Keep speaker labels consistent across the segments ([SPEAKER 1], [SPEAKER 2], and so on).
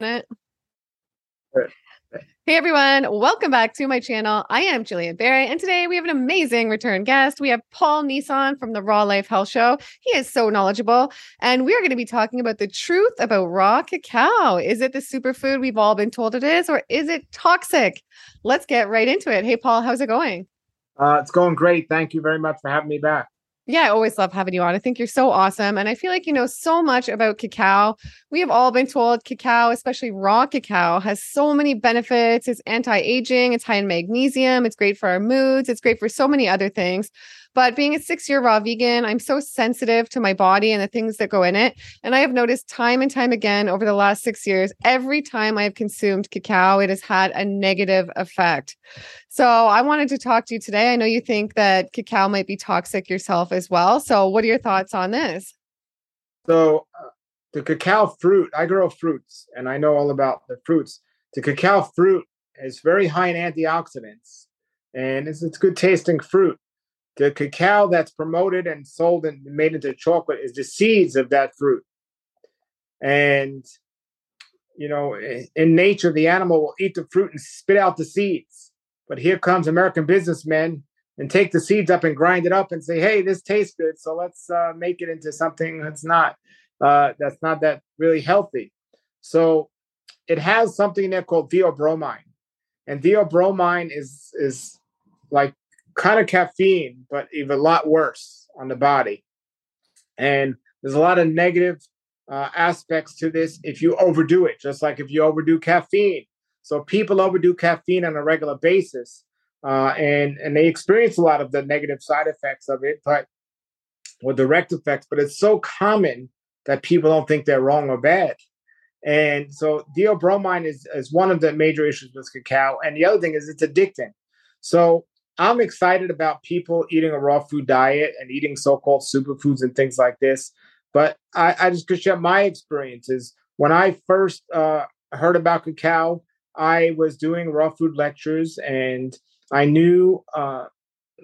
[SPEAKER 1] it. Hey everyone, welcome back to my channel. I am Jillian Barry, and today we have an amazing return guest. We have Paul Nison from the Raw Life Health Show. He is so knowledgeable, and we are going to be talking about the truth about raw cacao. Is it the superfood we've all been told it is, or is it toxic? Let's get right into it. Hey Paul, how's it going?
[SPEAKER 2] Uh, it's going great. Thank you very much for having me back.
[SPEAKER 1] Yeah, I always love having you on. I think you're so awesome. And I feel like you know so much about cacao. We have all been told cacao, especially raw cacao, has so many benefits. It's anti aging, it's high in magnesium, it's great for our moods, it's great for so many other things. But being a six year raw vegan, I'm so sensitive to my body and the things that go in it. And I have noticed time and time again over the last six years, every time I have consumed cacao, it has had a negative effect. So I wanted to talk to you today. I know you think that cacao might be toxic yourself as well. So, what are your thoughts on this?
[SPEAKER 2] So, uh, the cacao fruit, I grow fruits and I know all about the fruits. The cacao fruit is very high in antioxidants and it's, it's good tasting fruit the cacao that's promoted and sold and made into chocolate is the seeds of that fruit. And, you know, in nature, the animal will eat the fruit and spit out the seeds. But here comes American businessmen and take the seeds up and grind it up and say, hey, this tastes good. So let's uh, make it into something that's not. Uh, that's not that really healthy. So it has something in there called theobromine. And theobromine is is like kind of caffeine, but even a lot worse on the body. And there's a lot of negative uh, aspects to this if you overdo it, just like if you overdo caffeine. So people overdo caffeine on a regular basis, uh, and and they experience a lot of the negative side effects of it, but or direct effects. But it's so common that people don't think they're wrong or bad. And so theobromine is, is one of the major issues with cacao. And the other thing is it's addicting. So I'm excited about people eating a raw food diet and eating so-called superfoods and things like this. But I, I just could share my experiences. When I first uh, heard about cacao, I was doing raw food lectures, and I knew uh,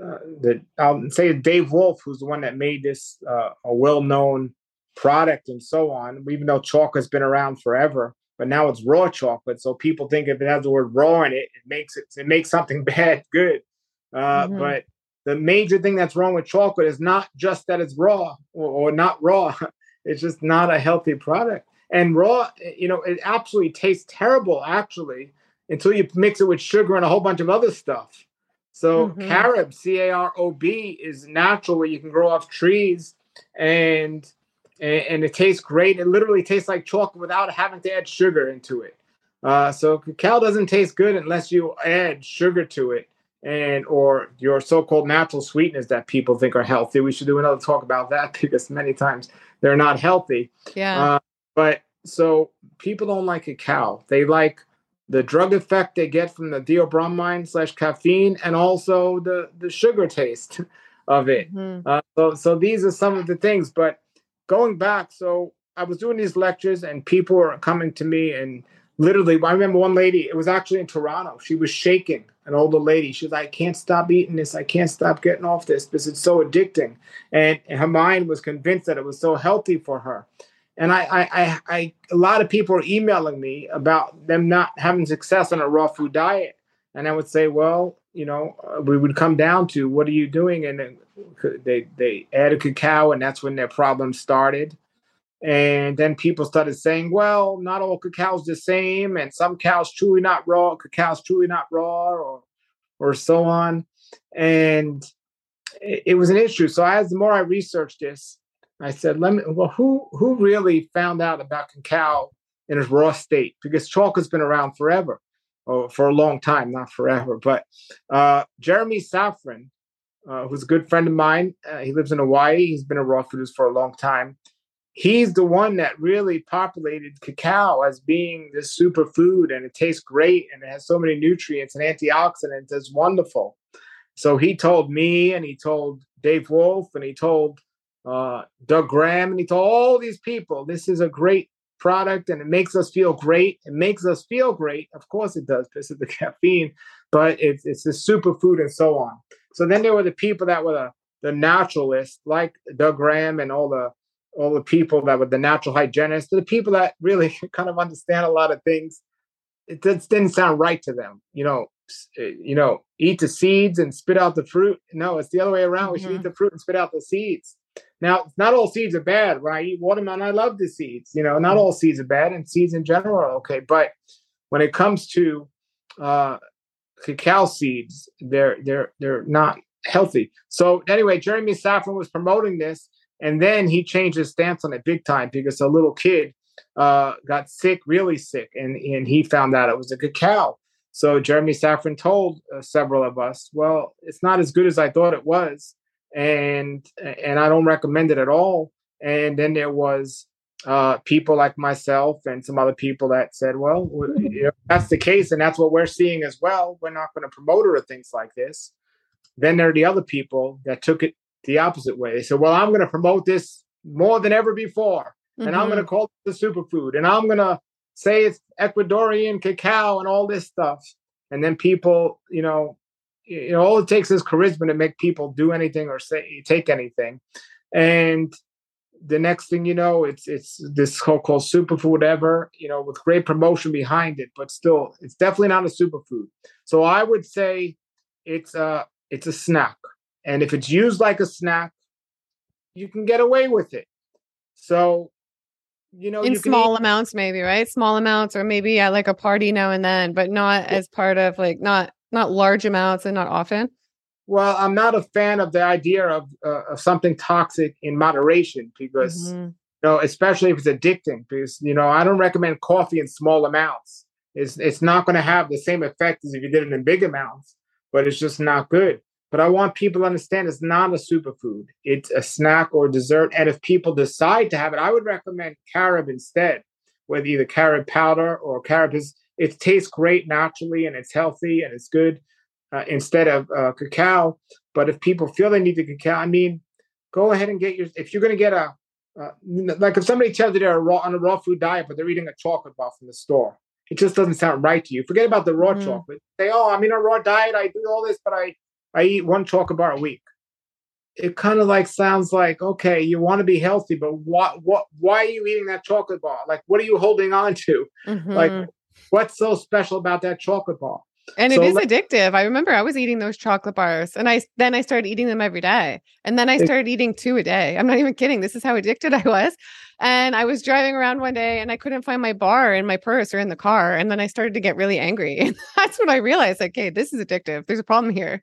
[SPEAKER 2] uh, that I'll say Dave Wolfe, who's the one that made this uh, a well-known product and so on. Even though chocolate's been around forever, but now it's raw chocolate, so people think if it has the word raw in it, it makes it it makes something bad good. Uh, mm-hmm. But the major thing that's wrong with chocolate is not just that it's raw or, or not raw. It's just not a healthy product. And raw, you know, it absolutely tastes terrible actually until you mix it with sugar and a whole bunch of other stuff. So mm-hmm. carob, C A R O B, is natural where you can grow off trees, and, and, and it tastes great. It literally tastes like chocolate without having to add sugar into it. Uh, so cacao doesn't taste good unless you add sugar to it and or your so-called natural sweeteners that people think are healthy. We should do another talk about that because many times they're not healthy.
[SPEAKER 1] Yeah. Uh,
[SPEAKER 2] but so people don't like cacao. They like the drug effect they get from the theobromine slash caffeine and also the the sugar taste of it. Mm-hmm. Uh, so so these are some of the things. But going back, so I was doing these lectures and people were coming to me and literally i remember one lady it was actually in toronto she was shaking an older lady. She was like i can't stop eating this. I can't stop getting off this because it's so addicting. And her mind was convinced that it was so healthy for her. And I, I, I, I a lot of people are emailing me about them not having success on a raw food diet. And i would say well you know uh, we would come down to what are you doing? And they they added cacao and that's when their problems started and then people started saying, well, not all cacao's the same, and some cows truly not raw, cacao's truly not raw, or or so on. And it, it was an issue. So as the more I researched this, I said, let me well, who who really found out about cacao in its raw state? Because chocolate's been around forever, or for a long time, not forever. But uh, Jeremy Safron, uh, who's a good friend of mine, uh, he lives in Hawaii. He's been a raw foodist for a long time he's the one that really populated cacao as being this superfood and it tastes great and it has so many nutrients and antioxidants it's wonderful. So he told me and he told dave wolfe and he told uh, doug graham and he told all these people this is a great product and it makes us feel great. It makes us feel great. Of course it does because of the caffeine but it's, it's a superfood and so on. So then there were the people that were the, the naturalists like doug graham and all the all the people that were the natural hygienists, the people that really kind of understand a lot of things. It just didn't sound right to them. You know, eh, you know, eat the seeds and spit out the fruit. No, it's the other way around. Mm-hmm. We should eat mm-hmm. the fruit and spit out the seeds. Now, not all seeds are bad. When I eat watermelon, I love the seeds. You know, not all seeds are bad, and seeds in general are okay. But when it comes to uh, cacao seeds, they're they're they're not healthy. So anyway, Jeremy Safron was promoting this, and then he changed his stance on it big time because a little kid uh, got sick, really sick, and and he found out it was a cacao. So Jeremy Safron told uh, several of us, "Well, it's not as good as I thought it was, and and I don't recommend it at all." And then there was uh, people like myself and some other people that said, "Well, if that's the case, and that's what we're seeing as well. We're not going to promote her or things like this." Then there are the other people that took it the opposite way. They said, "Well, I'm going to promote this more than ever before, mm-hmm. and I'm going to mm-hmm. call it the superfood, and I'm going to say it's Ecuadorian cacao and all this stuff." And then people, you know, you know, all it takes is charisma to make people do anything or say take anything, and the next thing you know, it's it's this so-called superfood ever, you know, with great promotion behind it, but still, it's definitely not a superfood. So I would say it's a it's a snack, and if it's used like a snack, you can get away with it. So, you know,
[SPEAKER 1] in
[SPEAKER 2] you
[SPEAKER 1] small eat- amounts, maybe right, small amounts, or maybe at like a party now and then, but not as part of like not not large amounts and not often.
[SPEAKER 2] Well, I'm not a fan of the idea of, uh, of something toxic in moderation because, mm-hmm. you know, especially if it's addicting. Because you know, I don't recommend coffee in small amounts. It's it's not going to have the same effect as if you did it in big amounts, but it's just not good. But I want people to understand it's not a superfood. It's a snack or dessert. And if people decide to have it, I would recommend carob instead, whether either carob powder or carob is. It tastes great naturally and it's healthy and it's good uh, instead of uh, cacao. But if people feel they need the cacao, I mean, go ahead and get your. If you're going to get a, uh, like if somebody tells you they're raw, on a raw food diet, but they're eating a chocolate bar from the store, it just doesn't sound right to you. Forget about the raw mm. chocolate. Say, oh, I'm in a raw diet. I do all this, but I I eat one chocolate bar a week. It kind of like sounds like okay, you want to be healthy, but what what why are you eating that chocolate bar? Like, what are you holding on to? Mm-hmm. Like, what's so special about that chocolate bar?
[SPEAKER 1] And so it is let- addictive. I remember I was eating those chocolate bars and I then I started eating them every day. And then I started eating two a day. I'm not even kidding. This is how addicted I was. And I was driving around one day and I couldn't find my bar in my purse or in the car. And then I started to get really angry. And that's when I realized, hey, this is addictive. There's a problem here.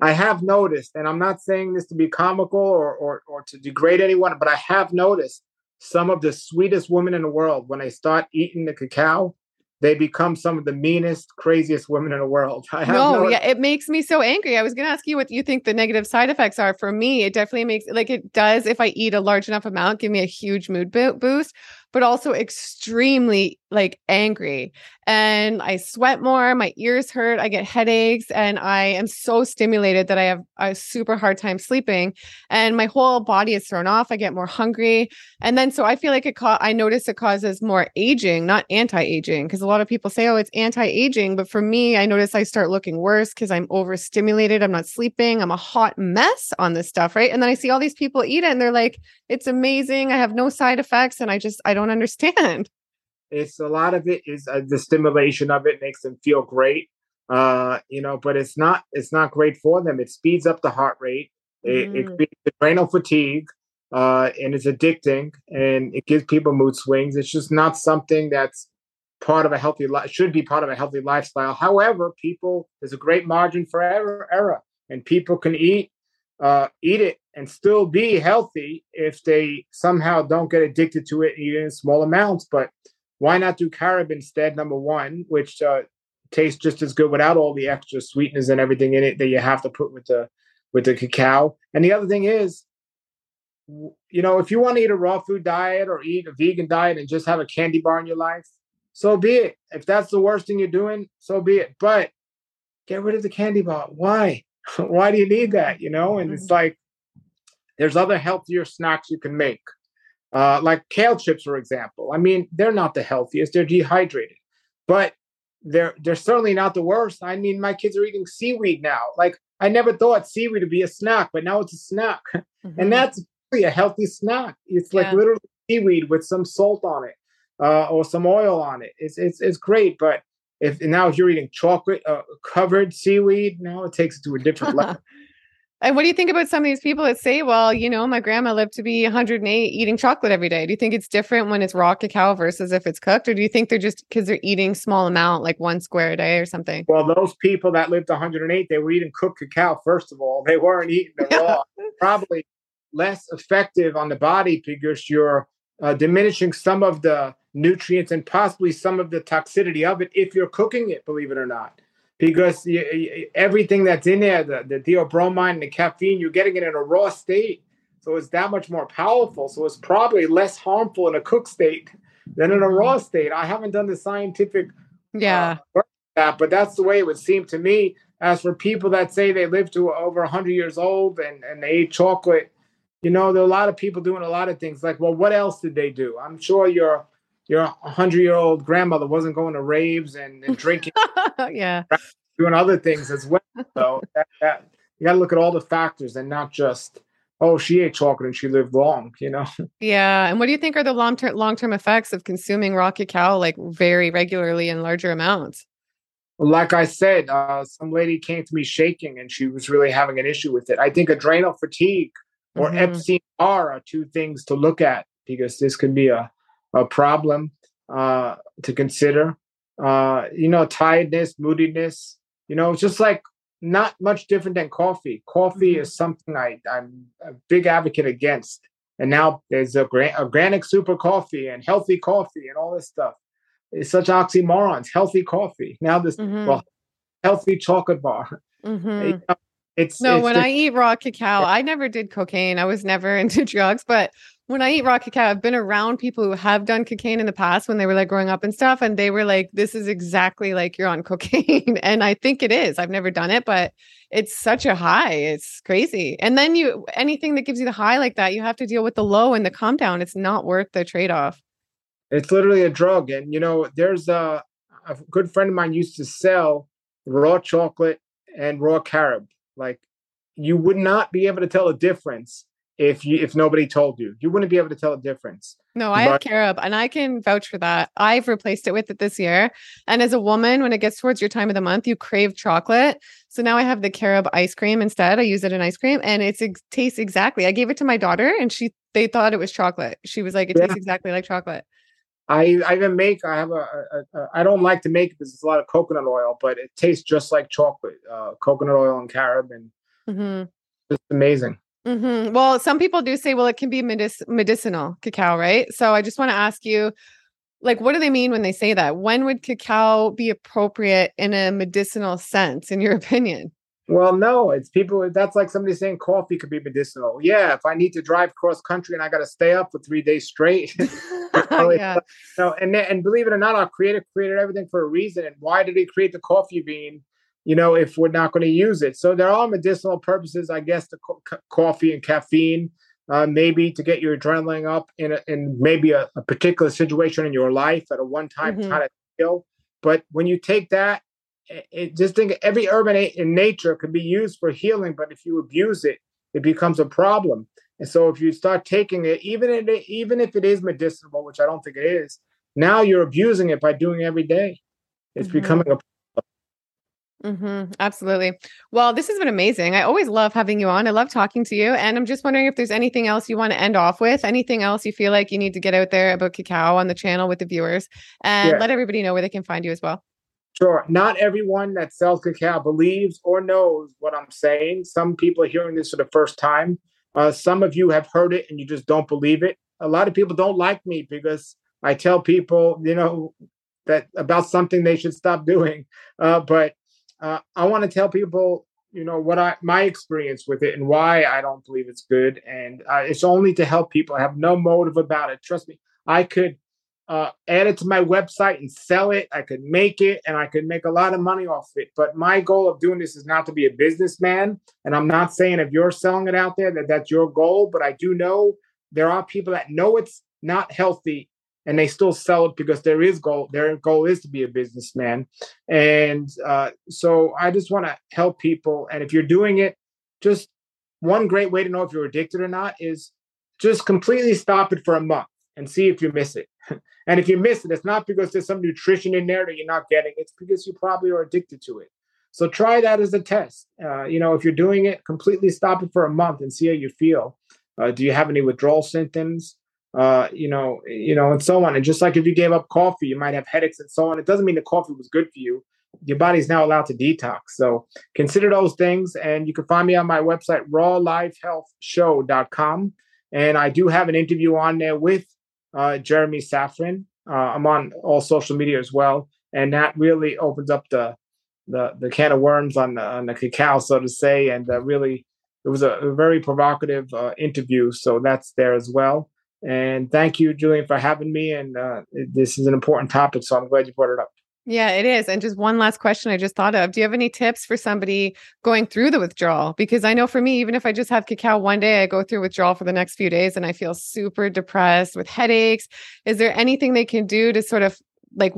[SPEAKER 2] I have noticed, and I'm not saying this to be comical or, or, or to degrade anyone, but I have noticed some of the sweetest women in the world when they start eating the cacao, they become some of the meanest, craziest women in the world.
[SPEAKER 1] I no, no, yeah, it makes me so angry. I was going to ask you what you think the negative side effects are. For me, it definitely makes like it does if I eat a large enough amount, give me a huge mood boost, but also extremely like angry and I sweat more, my ears hurt, I get headaches, and I am so stimulated that I have a super hard time sleeping, and my whole body is thrown off. I get more hungry, and then so I feel like it. Co- I notice it causes more aging, not anti-aging, because a lot of people say, "Oh, it's anti-aging," but for me, I notice I start looking worse because I'm overstimulated. I'm not sleeping. I'm a hot mess on this stuff, right? And then I see all these people eat it, and they're like, "It's amazing. I have no side effects," and I just I don't understand.
[SPEAKER 2] It's a lot of it is uh, the stimulation of it makes them feel great, uh, you know. But it's not it's not great for them. It speeds up the heart rate. It, mm. it creates adrenal fatigue, uh, and it's addicting, and it gives people mood swings. It's just not something that's part of a healthy life. Should be part of a healthy lifestyle. However, people there's a great margin for error, error and people can eat uh, eat it and still be healthy if they somehow don't get addicted to it even in small amounts. But why not do carob instead? Number one, which uh, tastes just as good without all the extra sweetness and everything in it that you have to put with the with the cacao. And the other thing is, you know, if you want to eat a raw food diet or eat a vegan diet and just have a candy bar in your life, so be it. If that's the worst thing you're doing, so be it. But get rid of the candy bar. Why? Why do you need that? You know, and it's like there's other healthier snacks you can make. Uh, like kale chips, for example. I mean, they're not the healthiest; they're dehydrated, but they're they're certainly not the worst. I mean, my kids are eating seaweed now. Like I never thought seaweed would be a snack, but now it's a snack, mm-hmm. and that's a healthy snack. It's like
[SPEAKER 1] Yeah.
[SPEAKER 2] literally seaweed with some salt on it uh, or some oil on it. It's it's it's great, but if now if you're eating chocolate uh, covered seaweed, now it takes it to a different level.
[SPEAKER 1] And what do you think about some of these people that say, well, you know, my grandma lived to be 108 eating chocolate every day? Do you think it's different when it's raw cacao versus if it's cooked? Or do you think they're just because they're eating small amount, like one square a day or something?
[SPEAKER 2] Well, those people that lived 108, they were eating cooked cacao. First of all, they weren't eating the raw. Probably less effective on the body because you're uh, diminishing some of the nutrients and possibly some of the toxicity of it if you're cooking it. Believe it or not, because y- y- everything that's in there, the, the theobromine and the caffeine, you're getting it in a raw state. So it's that much more powerful. So it's probably less harmful in a cooked state than in a raw state. I haven't done the scientific
[SPEAKER 1] Yeah.
[SPEAKER 2] uh, that, but that's the way it would seem to me. As for people that say they live to over 100 years old and, and they eat chocolate, you know, there are a lot of people doing a lot of things. Like, well, what else did they do? I'm sure your your 100 year old grandmother wasn't going to raves and, and drinking,
[SPEAKER 1] yeah.
[SPEAKER 2] doing other things as well. So that, that, you got to look at all the factors and not just, oh, she ate chocolate and she lived long, you know?
[SPEAKER 1] Yeah. And what do you think are the long term long term effects of consuming raw cacao like very regularly in larger amounts?
[SPEAKER 2] like I said, uh, some lady came to me shaking and she was really having an issue with it. I think adrenal fatigue or
[SPEAKER 1] Mhm.
[SPEAKER 2] Epstein R are two things to look at because this could be a, a problem uh, to consider. Uh, you know, tiredness, moodiness, you know, it's just like not much different than coffee. Coffee
[SPEAKER 1] Mhm.
[SPEAKER 2] is something I, I'm a big advocate against. And now there's a gra- organic super coffee and healthy coffee and all this stuff. It's such oxymorons. Healthy coffee. Now this
[SPEAKER 1] Mhm.
[SPEAKER 2] well, healthy chocolate bar.
[SPEAKER 1] Mhm.
[SPEAKER 2] You know, It's
[SPEAKER 1] No,
[SPEAKER 2] it's
[SPEAKER 1] when
[SPEAKER 2] the-
[SPEAKER 1] I eat raw cacao, I never did cocaine. I was never into drugs, but when I eat raw cacao, I've been around people who have done cocaine in the past when they were like growing up and stuff. And they were like, this is exactly like you're on cocaine. and I think it is. I've never done it, but it's such a high. It's crazy. And then you, anything that gives you the high like that, you have to deal with the low and the calm down. It's not worth the trade off.
[SPEAKER 2] it's literally a drug. And you know, there's a a good friend of mine used to sell raw chocolate and raw carob. Like you would not be able to tell a difference if you if nobody told you. You wouldn't be able to tell a difference.
[SPEAKER 1] No, I have carob and I can vouch for that. I've replaced it with it this year. And as a woman, when it gets towards your time of the month, you crave chocolate. So now I have the carob ice cream instead. I use it in ice cream and it's ex- tastes exactly. I gave it to my daughter and she they thought it was chocolate. She was like, it
[SPEAKER 2] Yeah.
[SPEAKER 1] tastes exactly like chocolate.
[SPEAKER 2] I I even make I have a, a, a I don't like to make it because it's a lot of coconut oil, but it tastes just like chocolate. Uh, coconut oil and carob and
[SPEAKER 1] hmm
[SPEAKER 2] it's amazing.
[SPEAKER 1] Hmm Well, some people do say, well, it can be medic- medicinal cacao, right? So I just want to ask you, like, what do they mean when they say that? When would cacao be appropriate in a medicinal sense, in your opinion?
[SPEAKER 2] Well, no, it's people. That's like somebody saying coffee could be medicinal. Yeah, if I need to drive cross country and I got to stay up for three days straight,
[SPEAKER 1] yeah.
[SPEAKER 2] No, and and believe it or not, our creator created everything for a reason. And why did he create the coffee bean? You know, if we're not going to use it, so there are medicinal purposes, I guess. The co- co- coffee and caffeine, uh, maybe to get your adrenaline up in a, in maybe a, a particular situation in your life at a one time
[SPEAKER 1] Mhm.
[SPEAKER 2] kind of deal. But when you take that, it, it just think every urban in, in nature can be used for healing. But if you abuse it, it becomes a problem. And so if you start taking it, even if it, even if it is medicinal, which I don't think it is, now you're abusing it by doing it every day. It's
[SPEAKER 1] Mhm.
[SPEAKER 2] becoming a
[SPEAKER 1] hmm absolutely. Well, this has been amazing. I always love having you on. I love talking to you. And I'm just wondering if there's anything else you want to end off with, anything else you feel like you need to get out there about cacao on the channel with the viewers and
[SPEAKER 2] Yeah.
[SPEAKER 1] let everybody know where they can find you as well.
[SPEAKER 2] Sure. Not everyone that sells cacao believes or knows what I'm saying. Some people are hearing this for the first time. Uh, some of you have heard it and you just don't believe it. A lot of people don't like me because I tell people, you know, that about something they should stop doing. Uh, but uh, I want to tell people, you know, what I my experience with it and why I don't believe it's good. And uh, it's only to help people. I have no motive about it. Trust me. I could uh, add it to my website and sell it. I could make it and I could make a lot of money off it. But my goal of doing this is not to be a businessman. And I'm not saying if you're selling it out there that that's your goal, but I do know there are people that know it's not healthy and they still sell it because there is goal. Their goal is to be a businessman. And uh, so I just want to help people. And if you're doing it, just one great way to know if you're addicted or not is just completely stop it for a month and see if you miss it. and if you miss it, it's not because there's some nutrition in there that you're not getting. It's because you probably are addicted to it. So try that as a test. Uh, you know, if you're doing it, completely stop it for a month and see how you feel. Uh, do you have any withdrawal symptoms? Uh, you know, you know, and so on. And just like if you gave up coffee, you might have headaches and so on. It doesn't mean the coffee was good for you. Your body's now allowed to detox. So consider those things. And you can find me on my website, rawlifehealthshow.com. And I do have an interview on there with uh, Jeremy Safron. Uh, I'm on all social media as well. And that really opens up the the, the can of worms on the, on the cacao, so to say. And uh, really, it was a, a very provocative uh, interview. So that's there as well. And thank you, Julian, for having me. And uh, this is an important topic, so I'm glad you brought it up.
[SPEAKER 1] Yeah, it is. And just one last question I just thought of. Do you have any tips for somebody going through the withdrawal? Because I know for me, even if I just have cacao one day, I go through withdrawal for the next few days and I feel super depressed with headaches. Is there anything they can do to sort of like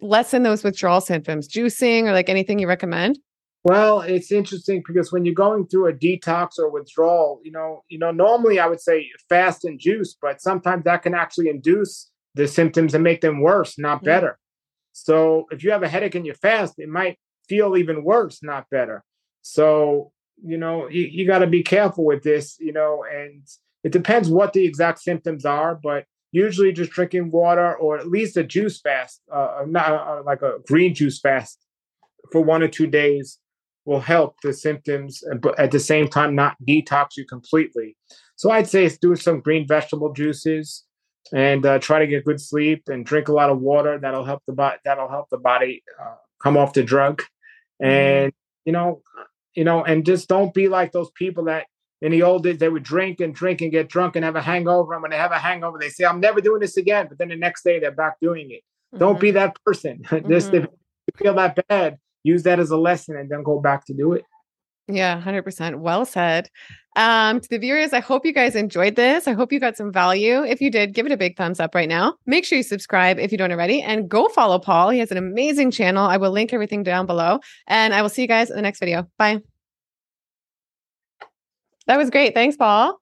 [SPEAKER 1] lessen those withdrawal symptoms? Juicing or like anything you recommend?
[SPEAKER 2] Well, it's interesting because when you're going through a detox or withdrawal, you know, you know, normally I would say fast and juice, but sometimes that can actually induce the symptoms and make them worse, not mm-hmm. better. So if you have a headache and you fast, it might feel even worse, not better. So, you know, you, you got to be careful with this, you know, and it depends what the exact symptoms are, but usually just drinking water or at least a juice fast, uh, not uh, like a green juice fast for one or two days will help the symptoms, but at the same time, not detox you completely. So I'd say it's do some green vegetable juices and uh, try to get good sleep and drink a lot of water. That'll help the body. That'll help the body uh, come off the drug. Mm-hmm. And you know, you know, and just don't be like those people that in the old days they would drink and drink and get drunk and have a hangover. And when they have a hangover, they say, "I'm never doing this again." But then the next day they're back doing it. Mm-hmm. Don't be mm-hmm. that person. just mm-hmm. if you feel that bad, use that as a lesson and then go back to do it.
[SPEAKER 1] Yeah, 100%. Well said. Um, to the viewers, I hope you guys enjoyed this. I hope you got some value. If you did, give it a big thumbs up right now. Make sure you subscribe if you don't already and go follow Paul. He has an amazing channel. I will link everything down below and I will see you guys in the next video. Bye. That was great. Thanks, Paul.